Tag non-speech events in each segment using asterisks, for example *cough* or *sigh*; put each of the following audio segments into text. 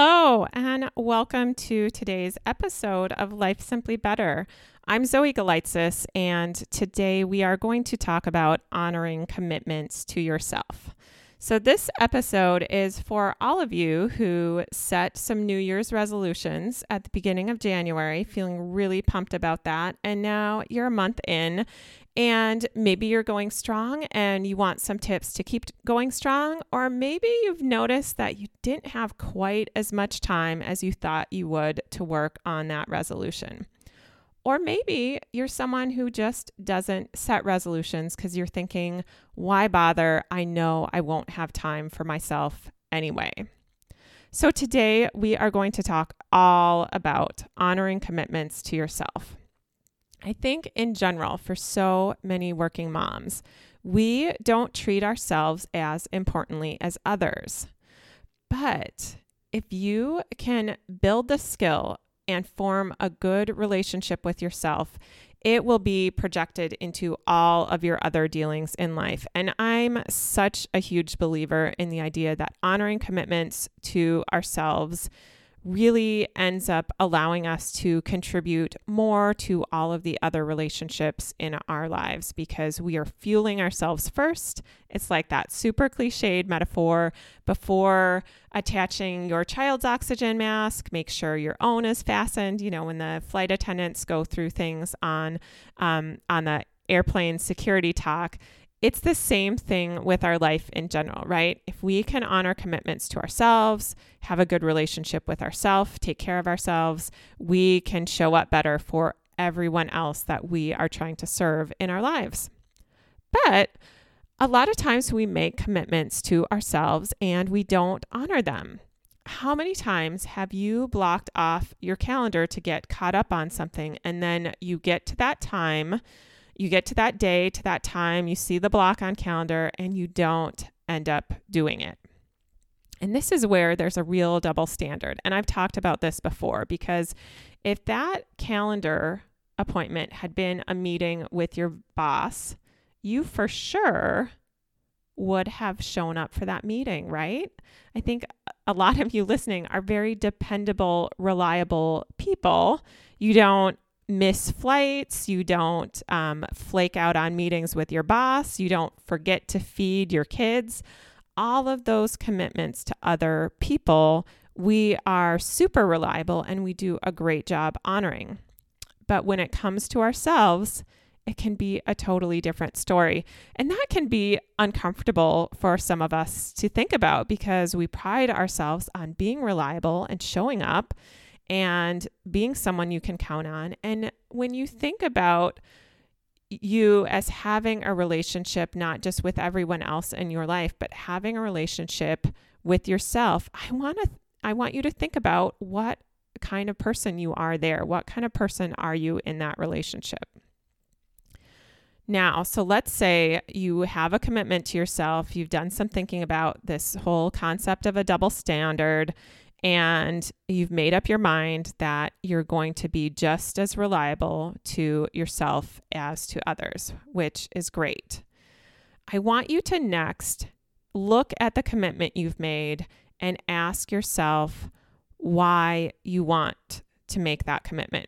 Hello, and welcome to today's episode of Life Simply Better. I'm Zoe Galitzis, and today we are going to talk about honoring commitments to yourself. So, this episode is for all of you who set some New Year's resolutions at the beginning of January, feeling really pumped about that. And now you're a month in, and maybe you're going strong and you want some tips to keep going strong, or maybe you've noticed that you didn't have quite as much time as you thought you would to work on that resolution. Or maybe you're someone who just doesn't set resolutions because you're thinking, why bother? I know I won't have time for myself anyway. So, today we are going to talk all about honoring commitments to yourself. I think, in general, for so many working moms, we don't treat ourselves as importantly as others. But if you can build the skill and form a good relationship with yourself, it will be projected into all of your other dealings in life. And I'm such a huge believer in the idea that honoring commitments to ourselves really ends up allowing us to contribute more to all of the other relationships in our lives because we are fueling ourselves first. It's like that super cliched metaphor before attaching your child's oxygen mask, make sure your own is fastened. You know, when the flight attendants go through things on um, on the airplane security talk, it's the same thing with our life in general, right? If we can honor commitments to ourselves, have a good relationship with ourselves, take care of ourselves, we can show up better for everyone else that we are trying to serve in our lives. But a lot of times we make commitments to ourselves and we don't honor them. How many times have you blocked off your calendar to get caught up on something and then you get to that time? You get to that day, to that time, you see the block on calendar, and you don't end up doing it. And this is where there's a real double standard. And I've talked about this before because if that calendar appointment had been a meeting with your boss, you for sure would have shown up for that meeting, right? I think a lot of you listening are very dependable, reliable people. You don't miss flights, you don't um, flake out on meetings with your boss, you don't forget to feed your kids. All of those commitments to other people, we are super reliable and we do a great job honoring. But when it comes to ourselves, it can be a totally different story. And that can be uncomfortable for some of us to think about because we pride ourselves on being reliable and showing up and being someone you can count on. And when you think about you as having a relationship, not just with everyone else in your life, but having a relationship with yourself, I want to, I want you to think about what kind of person you are there. What kind of person are you in that relationship? Now, so let's say you have a commitment to yourself. You've done some thinking about this whole concept of a double standard and you've made up your mind that you're going to be just as reliable to yourself as to others, which is great. I want you to next look at the commitment you've made and ask yourself why you want to make that commitment.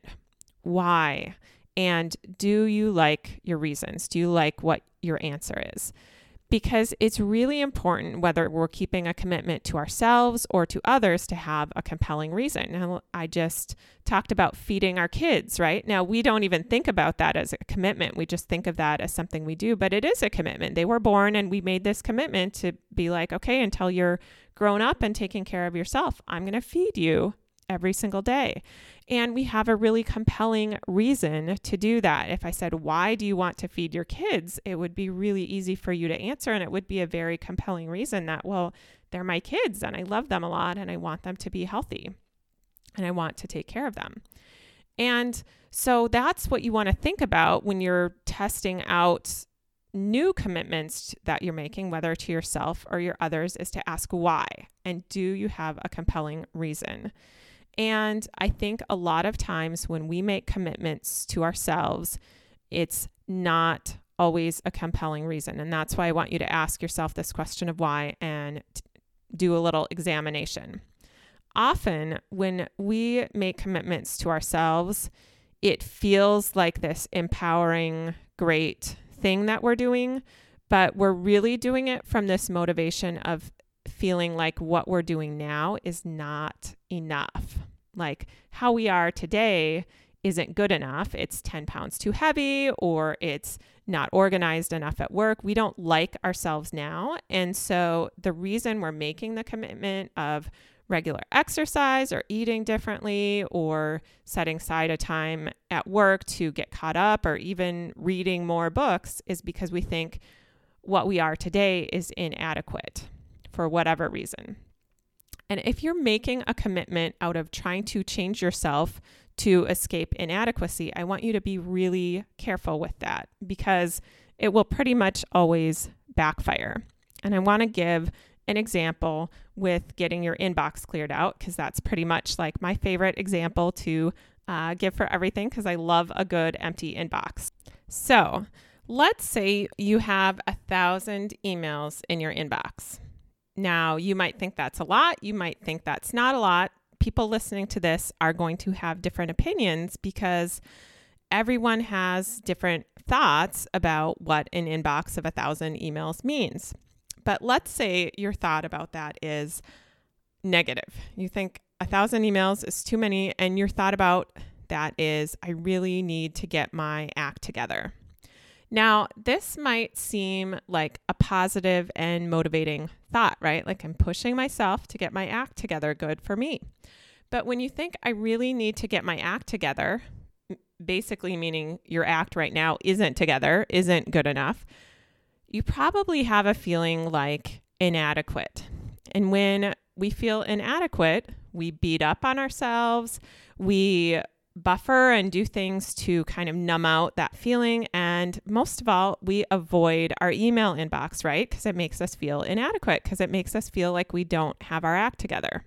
Why? And do you like your reasons? Do you like what your answer is? Because it's really important whether we're keeping a commitment to ourselves or to others to have a compelling reason. Now, I just talked about feeding our kids, right? Now, we don't even think about that as a commitment. We just think of that as something we do, but it is a commitment. They were born and we made this commitment to be like, okay, until you're grown up and taking care of yourself, I'm going to feed you every single day. And we have a really compelling reason to do that. If I said, Why do you want to feed your kids? it would be really easy for you to answer. And it would be a very compelling reason that, well, they're my kids and I love them a lot and I want them to be healthy and I want to take care of them. And so that's what you want to think about when you're testing out new commitments that you're making, whether to yourself or your others, is to ask why. And do you have a compelling reason? And I think a lot of times when we make commitments to ourselves, it's not always a compelling reason. And that's why I want you to ask yourself this question of why and do a little examination. often when we make commitments to ourselves, it feels like this empowering, great thing that we're doing, but we're really doing it from this motivation of feeling like what we're doing now is not enough. Like how we are today isn't good enough. It's 10 pounds too heavy or it's not organized enough at work. We don't like ourselves now. And so the reason we're making the commitment of regular exercise or eating differently or setting aside a time at work to get caught up or even reading more books is because we think what we are today is inadequate for whatever reason. And if you're making a commitment out of trying to change yourself to escape inadequacy, I want you to be really careful with that because it will pretty much always backfire. And I want to give an example with getting your inbox cleared out because that's pretty much like my favorite example to uh, give for everything because I love a good empty inbox. So let's say you have a thousand emails in your inbox. Now, you might think that's a lot, you might think that's not a lot. People listening to this are going to have different opinions because everyone has different thoughts about what an inbox of a thousand emails means. But let's say your thought about that is negative. You think a thousand emails is too many, and your thought about that is, I really need to get my act together. Now, this might seem like a positive and motivating thought, right? Like I'm pushing myself to get my act together, good for me. But when you think I really need to get my act together, basically meaning your act right now isn't together, isn't good enough, you probably have a feeling like inadequate. And when we feel inadequate, we beat up on ourselves, we buffer and do things to kind of numb out that feeling. And most of all, we avoid our email inbox, right? Because it makes us feel inadequate, because it makes us feel like we don't have our act together.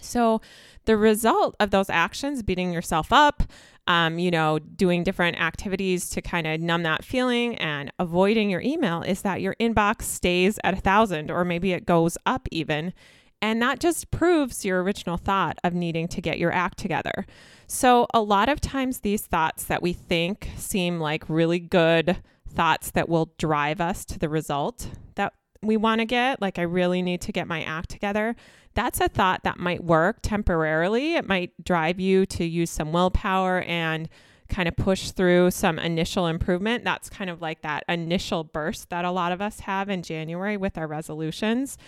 So, the result of those actions, beating yourself up, um, you know, doing different activities to kind of numb that feeling and avoiding your email is that your inbox stays at a thousand or maybe it goes up even. And that just proves your original thought of needing to get your act together. So, a lot of times, these thoughts that we think seem like really good thoughts that will drive us to the result that we want to get, like, I really need to get my act together, that's a thought that might work temporarily. It might drive you to use some willpower and kind of push through some initial improvement. That's kind of like that initial burst that a lot of us have in January with our resolutions.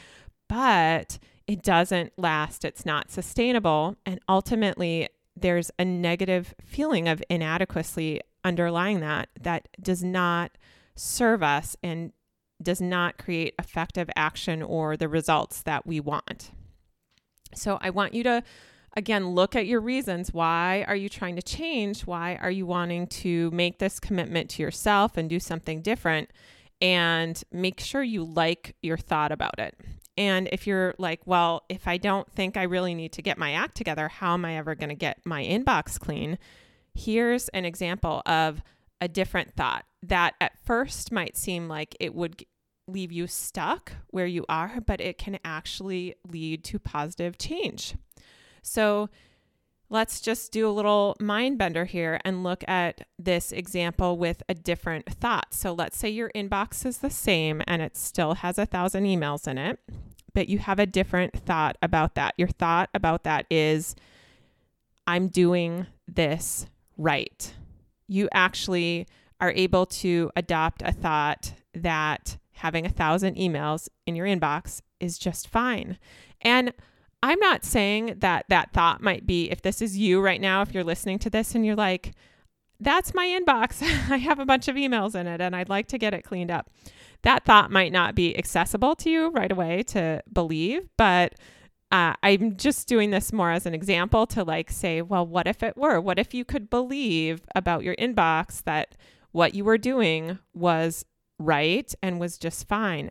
But it doesn't last, it's not sustainable. And ultimately, there's a negative feeling of inadequacy underlying that that does not serve us and does not create effective action or the results that we want. So I want you to again look at your reasons why are you trying to change why are you wanting to make this commitment to yourself and do something different and make sure you like your thought about it and if you're like, well, if I don't think I really need to get my act together, how am I ever going to get my inbox clean? Here's an example of a different thought that at first might seem like it would leave you stuck where you are, but it can actually lead to positive change. So let's just do a little mind bender here and look at this example with a different thought. So let's say your inbox is the same and it still has a thousand emails in it but you have a different thought about that. Your thought about that is, I'm doing this right. You actually are able to adopt a thought that having a thousand emails in your inbox is just fine. And I'm not saying that that thought might be, if this is you right now, if you're listening to this and you're like, that's my inbox. *laughs* I have a bunch of emails in it and I'd like to get it cleaned up that thought might not be accessible to you right away to believe, but uh, I'm just doing this more as an example to like say, well, what if it were? What if you could believe about your inbox that what you were doing was right and was just fine?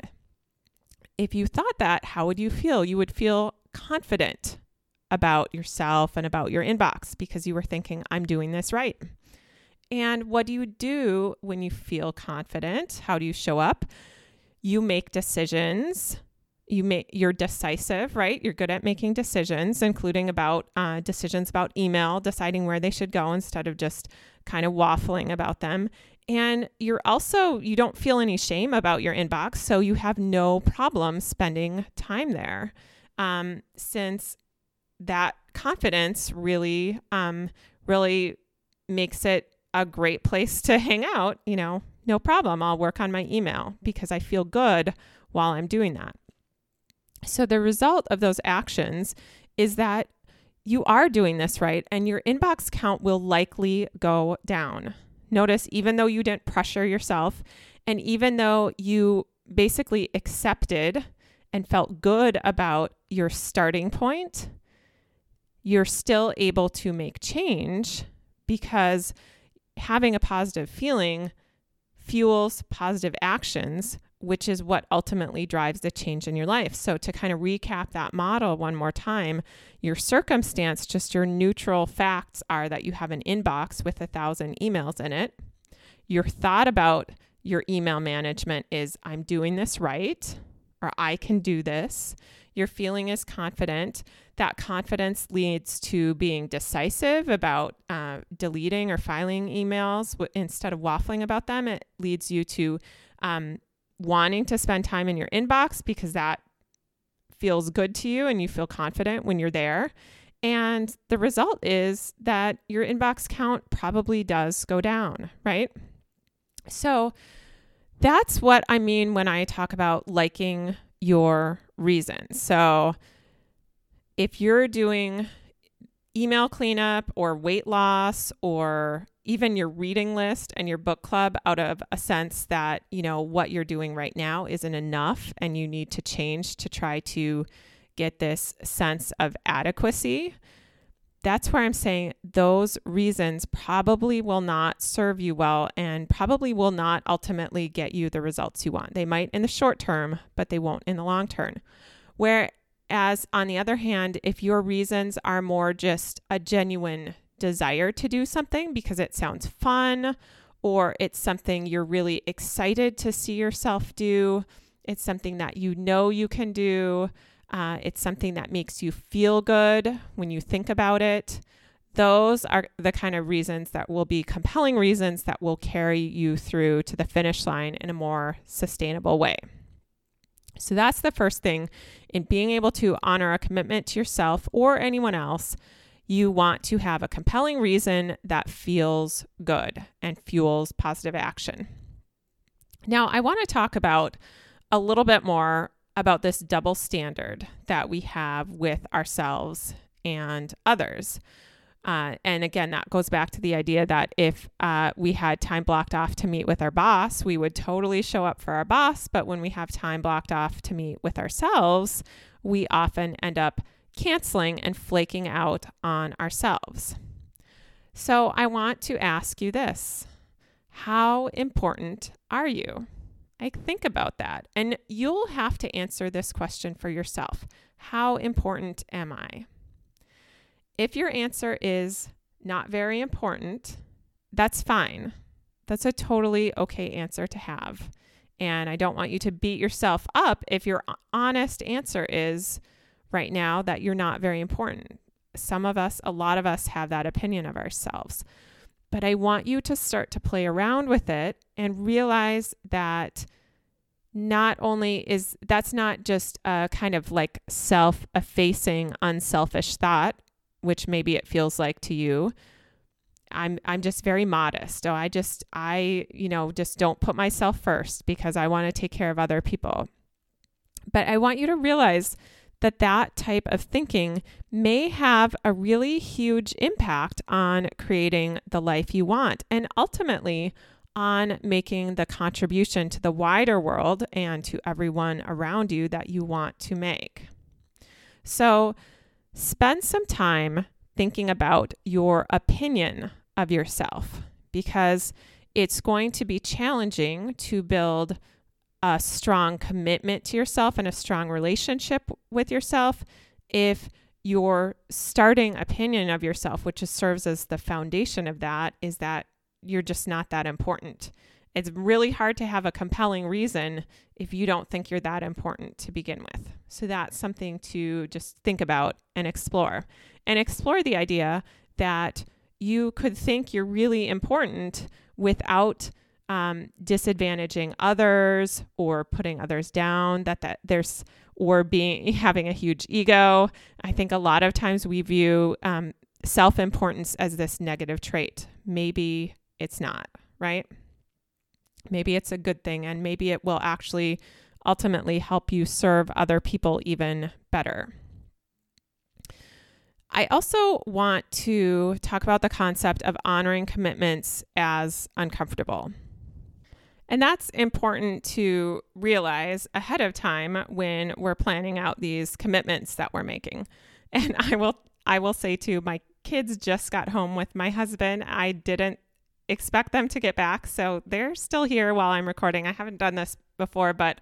If you thought that, how would you feel? You would feel confident about yourself and about your inbox because you were thinking, I'm doing this right. And what do you do when you feel confident? How do you show up? You make decisions you make you're decisive right you're good at making decisions including about uh, decisions about email deciding where they should go instead of just kind of waffling about them and you're also you don't feel any shame about your inbox so you have no problem spending time there um, since that confidence really um, really makes it a great place to hang out you know no problem i'll work on my email because i feel good while i'm doing that so, the result of those actions is that you are doing this right and your inbox count will likely go down. Notice, even though you didn't pressure yourself, and even though you basically accepted and felt good about your starting point, you're still able to make change because having a positive feeling fuels positive actions, which is what ultimately drives the change in your life. So, to kind of recap that model one more time, your circumstance, just your neutral facts are that you have an inbox with a thousand emails in it. Your thought about your email management is, I'm doing this right, or I can do this. Your feeling is confident. That confidence leads to being decisive about uh, deleting or filing emails w- instead of waffling about them. It leads you to um, wanting to spend time in your inbox because that feels good to you and you feel confident when you're there. And the result is that your inbox count probably does go down, right? So that's what I mean when I talk about liking your reason. So if you're doing email cleanup or weight loss or even your reading list and your book club out of a sense that, you know, what you're doing right now isn't enough and you need to change to try to get this sense of adequacy. That's where I'm saying those reasons probably will not serve you well and probably will not ultimately get you the results you want. They might in the short term, but they won't in the long term. Whereas, on the other hand, if your reasons are more just a genuine desire to do something because it sounds fun or it's something you're really excited to see yourself do. It's something that you know you can do. Uh, it's something that makes you feel good when you think about it. Those are the kind of reasons that will be compelling reasons that will carry you through to the finish line in a more sustainable way. So, that's the first thing in being able to honor a commitment to yourself or anyone else you want to have a compelling reason that feels good and fuels positive action. Now, I want to talk about a little bit more about this double standard that we have with ourselves and others. Uh, and again, that goes back to the idea that if uh, we had time blocked off to meet with our boss, we would totally show up for our boss. But when we have time blocked off to meet with ourselves, we often end up canceling and flaking out on ourselves. So I want to ask you this How important are you? I think about that. And you'll have to answer this question for yourself How important am I? If your answer is not very important, that's fine. That's a totally okay answer to have. And I don't want you to beat yourself up if your honest answer is, right now that you're not very important. Some of us, a lot of us have that opinion of ourselves. But I want you to start to play around with it and realize that not only is that's not just a kind of like self effacing, unselfish thought, which maybe it feels like to you. I'm I'm just very modest. So I just I, you know, just don't put myself first because I want to take care of other people. But I want you to realize that that type of thinking may have a really huge impact on creating the life you want and ultimately on making the contribution to the wider world and to everyone around you that you want to make. So, spend some time thinking about your opinion of yourself because it's going to be challenging to build a strong commitment to yourself and a strong relationship with yourself if your starting opinion of yourself, which is, serves as the foundation of that, is that you're just not that important. it's really hard to have a compelling reason if you don't think you're that important to begin with. So that's something to just think about and explore. And explore the idea that you could think you're really important without um, disadvantaging others or putting others down that that there's or being *laughs* having a huge ego. I think a lot of times we view um, self-importance as this negative trait. Maybe it's not right? Maybe it's a good thing and maybe it will actually ultimately help you serve other people even better. I also want to talk about the concept of honoring commitments as uncomfortable. And that's important to realize ahead of time when we're planning out these commitments that we're making. *laughs* And I will I will say too my kids just got home with my husband. I didn't expect them to get back, so they're still here while I'm recording. I haven't done this before, but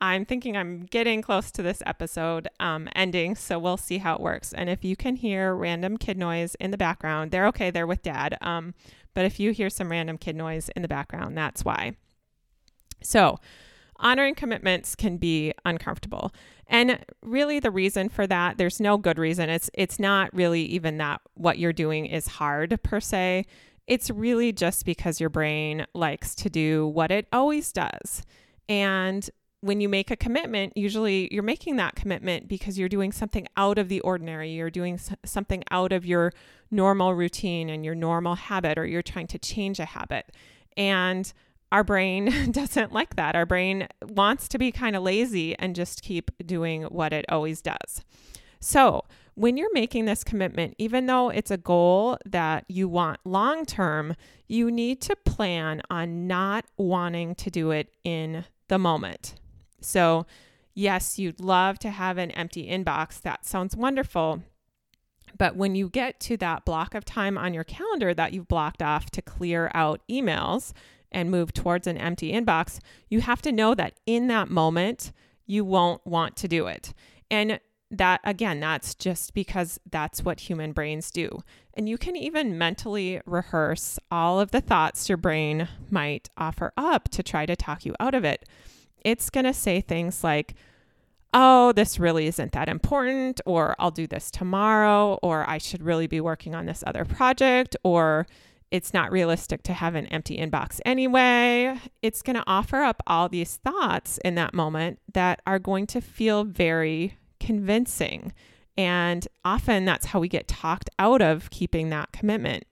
I'm thinking I'm getting close to this episode um, ending, so we'll see how it works. And if you can hear random kid noise in the background, they're okay. They're with dad. Um, but if you hear some random kid noise in the background, that's why. So, honoring commitments can be uncomfortable. And really the reason for that, there's no good reason. It's it's not really even that what you're doing is hard per se. It's really just because your brain likes to do what it always does. And when you make a commitment, usually you're making that commitment because you're doing something out of the ordinary. You're doing something out of your normal routine and your normal habit, or you're trying to change a habit. And our brain *laughs* doesn't like that. Our brain wants to be kind of lazy and just keep doing what it always does. So, when you're making this commitment, even though it's a goal that you want long term, you need to plan on not wanting to do it in the moment. So, yes, you'd love to have an empty inbox. That sounds wonderful. But when you get to that block of time on your calendar that you've blocked off to clear out emails and move towards an empty inbox, you have to know that in that moment, you won't want to do it. And that, again, that's just because that's what human brains do. And you can even mentally rehearse all of the thoughts your brain might offer up to try to talk you out of it it's going to say things like, oh, this really isn't that important, or I'll do this tomorrow, or I should really be working on this other project, or it's not realistic to have an empty inbox anyway. It's going to offer up all these thoughts in that moment that are going to feel very convincing. And often that's how we get talked out of keeping that commitment.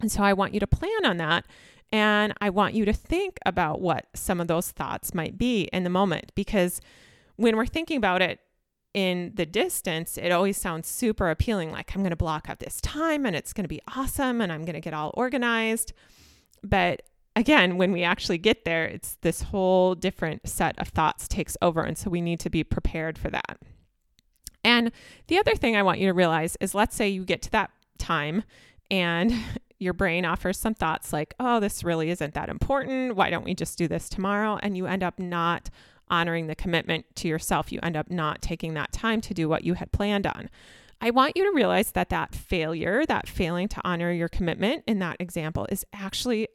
And so I want you to plan on that and I want you to think about what some of those thoughts might be in the moment because when we're thinking about it in the distance, it always sounds super appealing like I'm going to block out this time and it's going to be awesome and I'm going to get all organized. But again, when we actually get there, it's this whole different set of thoughts takes over. And so we need to be prepared for that. And the other thing I want you to realize is let's say you get to that time and *laughs* your brain offers some thoughts like, oh, this really isn't that important. Why don't we just do this tomorrow? And you end up not honoring the commitment to yourself. You end up not taking that time to do what you had planned on. I want you to realize that that failure, that failing to honor your commitment in that example is actually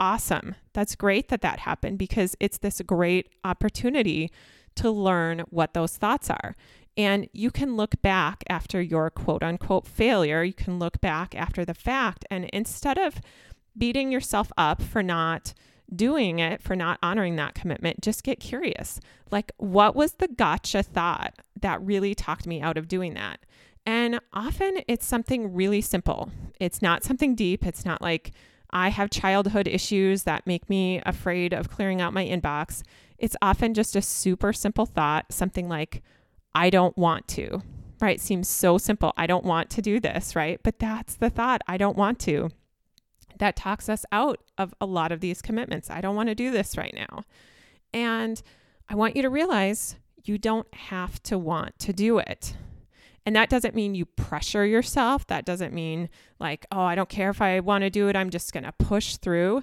awesome. That's great that that happened because it's this great opportunity to learn what those thoughts are. And you can look back after your quote unquote failure, you can look back after the fact. And instead of beating yourself up for not doing it, for not honoring that commitment, just get curious. Like, what was the gotcha thought that really talked me out of doing that? And often it's something really simple. It's not something deep. It's not like I have childhood issues that make me afraid of clearing out my inbox. It's often just a super simple thought, something like, I don't want to, right? Seems so simple. I don't want to do this, right? But that's the thought. I don't want to. That talks us out of a lot of these commitments. I don't want to do this right now. And I want you to realize you don't have to want to do it. And that doesn't mean you pressure yourself. That doesn't mean like, oh, I don't care if I want to do it. I'm just going to push through.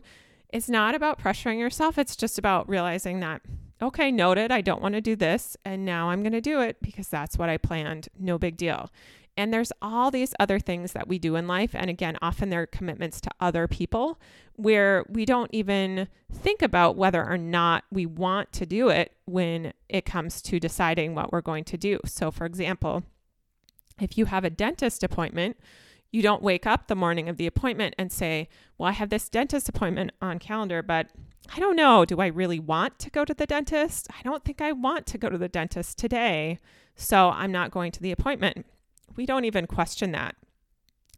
It's not about pressuring yourself. It's just about realizing that okay, noted, I don't want to do this. And now I'm going to do it because that's what I planned. No big deal. And there's all these other things that we do in life. And again, often they're commitments to other people where we don't even think about whether or not we want to do it when it comes to deciding what we're going to do. So, for example, if you have a dentist appointment, you don't wake up the morning of the appointment and say, Well, I have this dentist appointment on calendar, but I don't know. Do I really want to go to the dentist? I don't think I want to go to the dentist today. So I'm not going to the appointment. We don't even question that.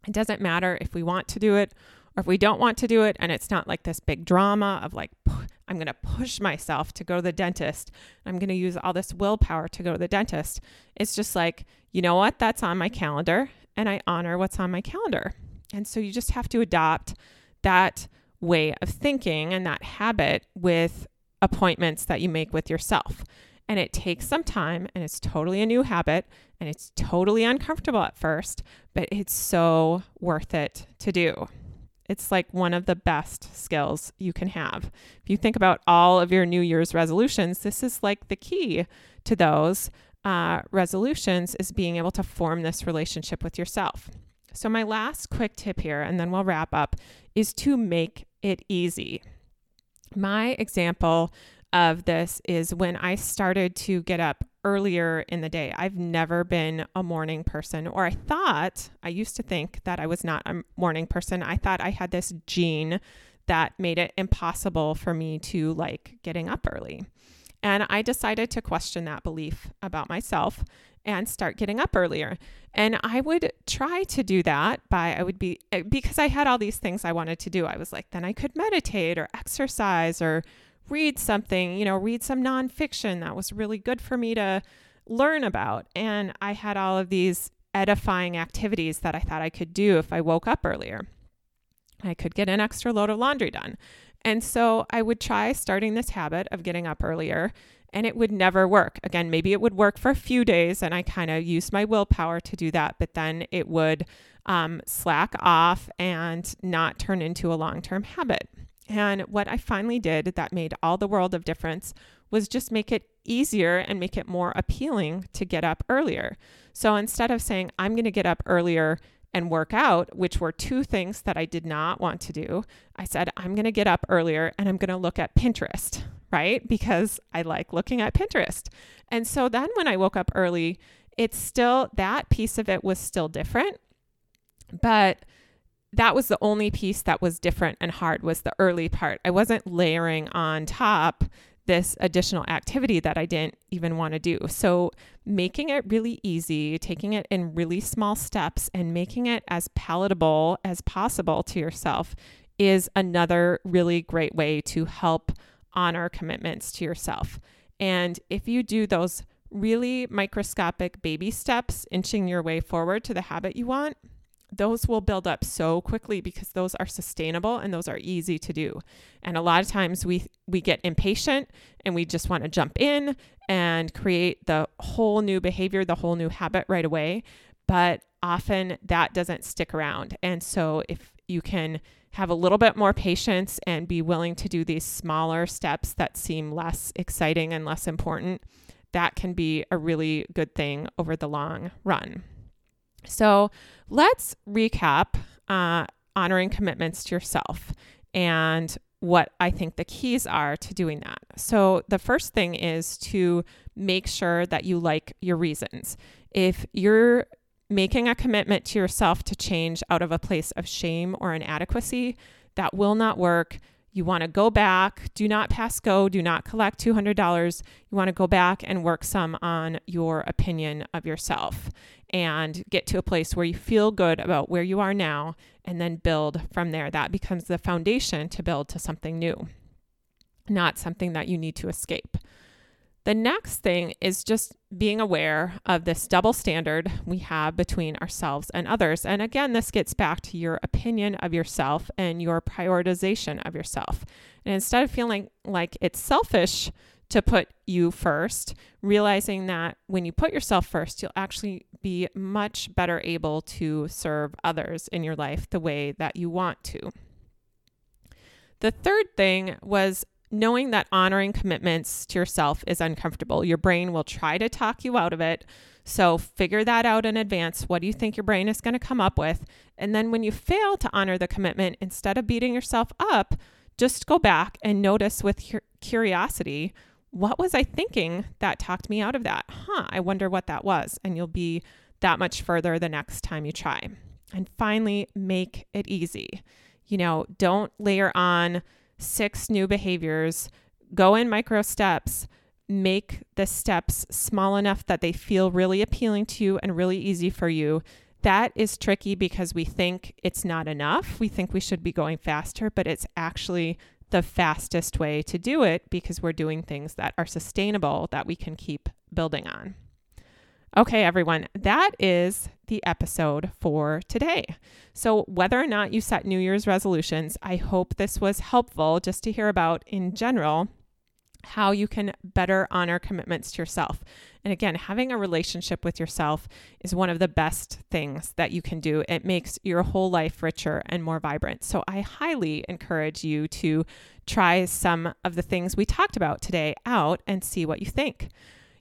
It doesn't matter if we want to do it or if we don't want to do it. And it's not like this big drama of like, I'm going to push myself to go to the dentist. I'm going to use all this willpower to go to the dentist. It's just like, you know what? That's on my calendar and I honor what's on my calendar. And so you just have to adopt that way of thinking and that habit with appointments that you make with yourself. And it takes some time and it's totally a new habit and it's totally uncomfortable at first, but it's so worth it to do. It's like one of the best skills you can have. If you think about all of your New Year's resolutions, this is like the key to those uh, resolutions is being able to form this relationship with yourself. So, my last quick tip here, and then we'll wrap up, is to make it easy. My example of this is when I started to get up earlier in the day. I've never been a morning person, or I thought, I used to think that I was not a morning person. I thought I had this gene that made it impossible for me to like getting up early. And I decided to question that belief about myself and start getting up earlier. And I would try to do that by, I would be, eh, because I had all these things I wanted to do. I was like, then I could meditate or exercise or read something, you know, read some nonfiction that was really good for me to learn about. And I had all of these edifying activities that I thought I could do if I woke up earlier. I could get an extra load of laundry done. And so I would try starting this habit of getting up earlier and it would never work. Again, maybe it would work for a few days and I kind of used my willpower to do that, but then it would um, slack off and not turn into a long term habit. And what I finally did that made all the world of difference was just make it easier and make it more appealing to get up earlier. So instead of saying, I'm going to get up earlier and work out, which were two things that I did not want to do, I said, I'm going to get up earlier and I'm going to look at Pinterest right? Because I like looking at Pinterest. And so then when I woke up early, it's still that piece of it was still different. But that was the only piece that was different and hard was the early part. I wasn't layering on top this additional activity that I didn't even want to do. So, making it really easy, taking it in really small steps, and making it as palatable as possible to yourself is another really great way to help honor commitments to yourself. And if you do those really microscopic baby steps, inching your way forward to the habit you want, those will build up so quickly because those are sustainable and those are easy to do. And a lot of times we we get impatient and we just want to jump in and create the whole new behavior, the whole new habit right away, but often that doesn't stick around. And so if you can have a little bit more patience and be willing to do these smaller steps that seem less exciting and less important, that can be a really good thing over the long run. So let's recap uh, honoring commitments to yourself and what I think the keys are to doing that. So, the first thing is to make sure that you like your reasons. If you're making a commitment to yourself to change out of a place of shame or inadequacy, that will not work. You want to go back, do not pass go, do not collect $200. You want to go back and work some on your opinion of yourself and get to a place where you feel good about where you are now and then build from there. That becomes the foundation to build to something new, not something that you need to escape. The next thing is just being aware of this double standard we have between ourselves and others. And again, this gets back to your opinion of yourself and your prioritization of yourself. And instead of feeling like it's selfish to put you first, realizing that when you put yourself first, you'll actually be much better able to serve others in your life the way that you want to. The third thing was knowing that honoring commitments to yourself is uncomfortable. Your brain will try to talk you out of it. So figure that out in advance. What do you think your brain is going to come up with? And then when you fail to honor the commitment, instead of beating yourself up, just go back and notice with curiosity what was I thinking that talked me out of that? Huh, I wonder what that was. And you'll be that much further the next time you try. And finally, make it easy. You know, don't layer on six new behaviors, go in micro steps, make the steps small enough that they feel really appealing to you and really easy for you. That is tricky because we think it's not enough. We think we should be going faster, but it's actually the fastest way to do it because we're doing things that are sustainable that we can keep building on. Okay, everyone, that is the episode for today. So, whether or not you set New Year's resolutions, I hope this was helpful just to hear about in general how you can better honor commitments to yourself. And again, having a relationship with yourself is one of the best things that you can do. It makes your whole life richer and more vibrant. So I highly encourage you to try some of the things we talked about today out and see what you think.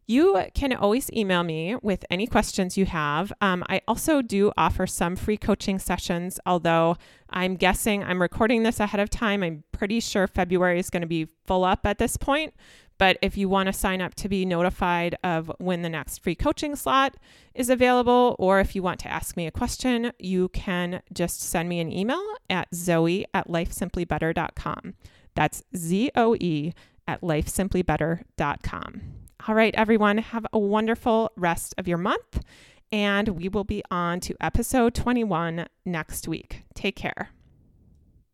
You can always email me with any questions you have. Um, I also do offer some free coaching sessions, although I'm guessing I'm recording this ahead of time. I'm pretty sure February is going to be full up at this point. But if you want to sign up to be notified of when the next free coaching slot is available, or if you want to ask me a question, you can just send me an email at zoe at lifesimplybetter.com. That's Z O E at lifesimplybetter.com. All right, everyone, have a wonderful rest of your month, and we will be on to episode 21 next week. Take care.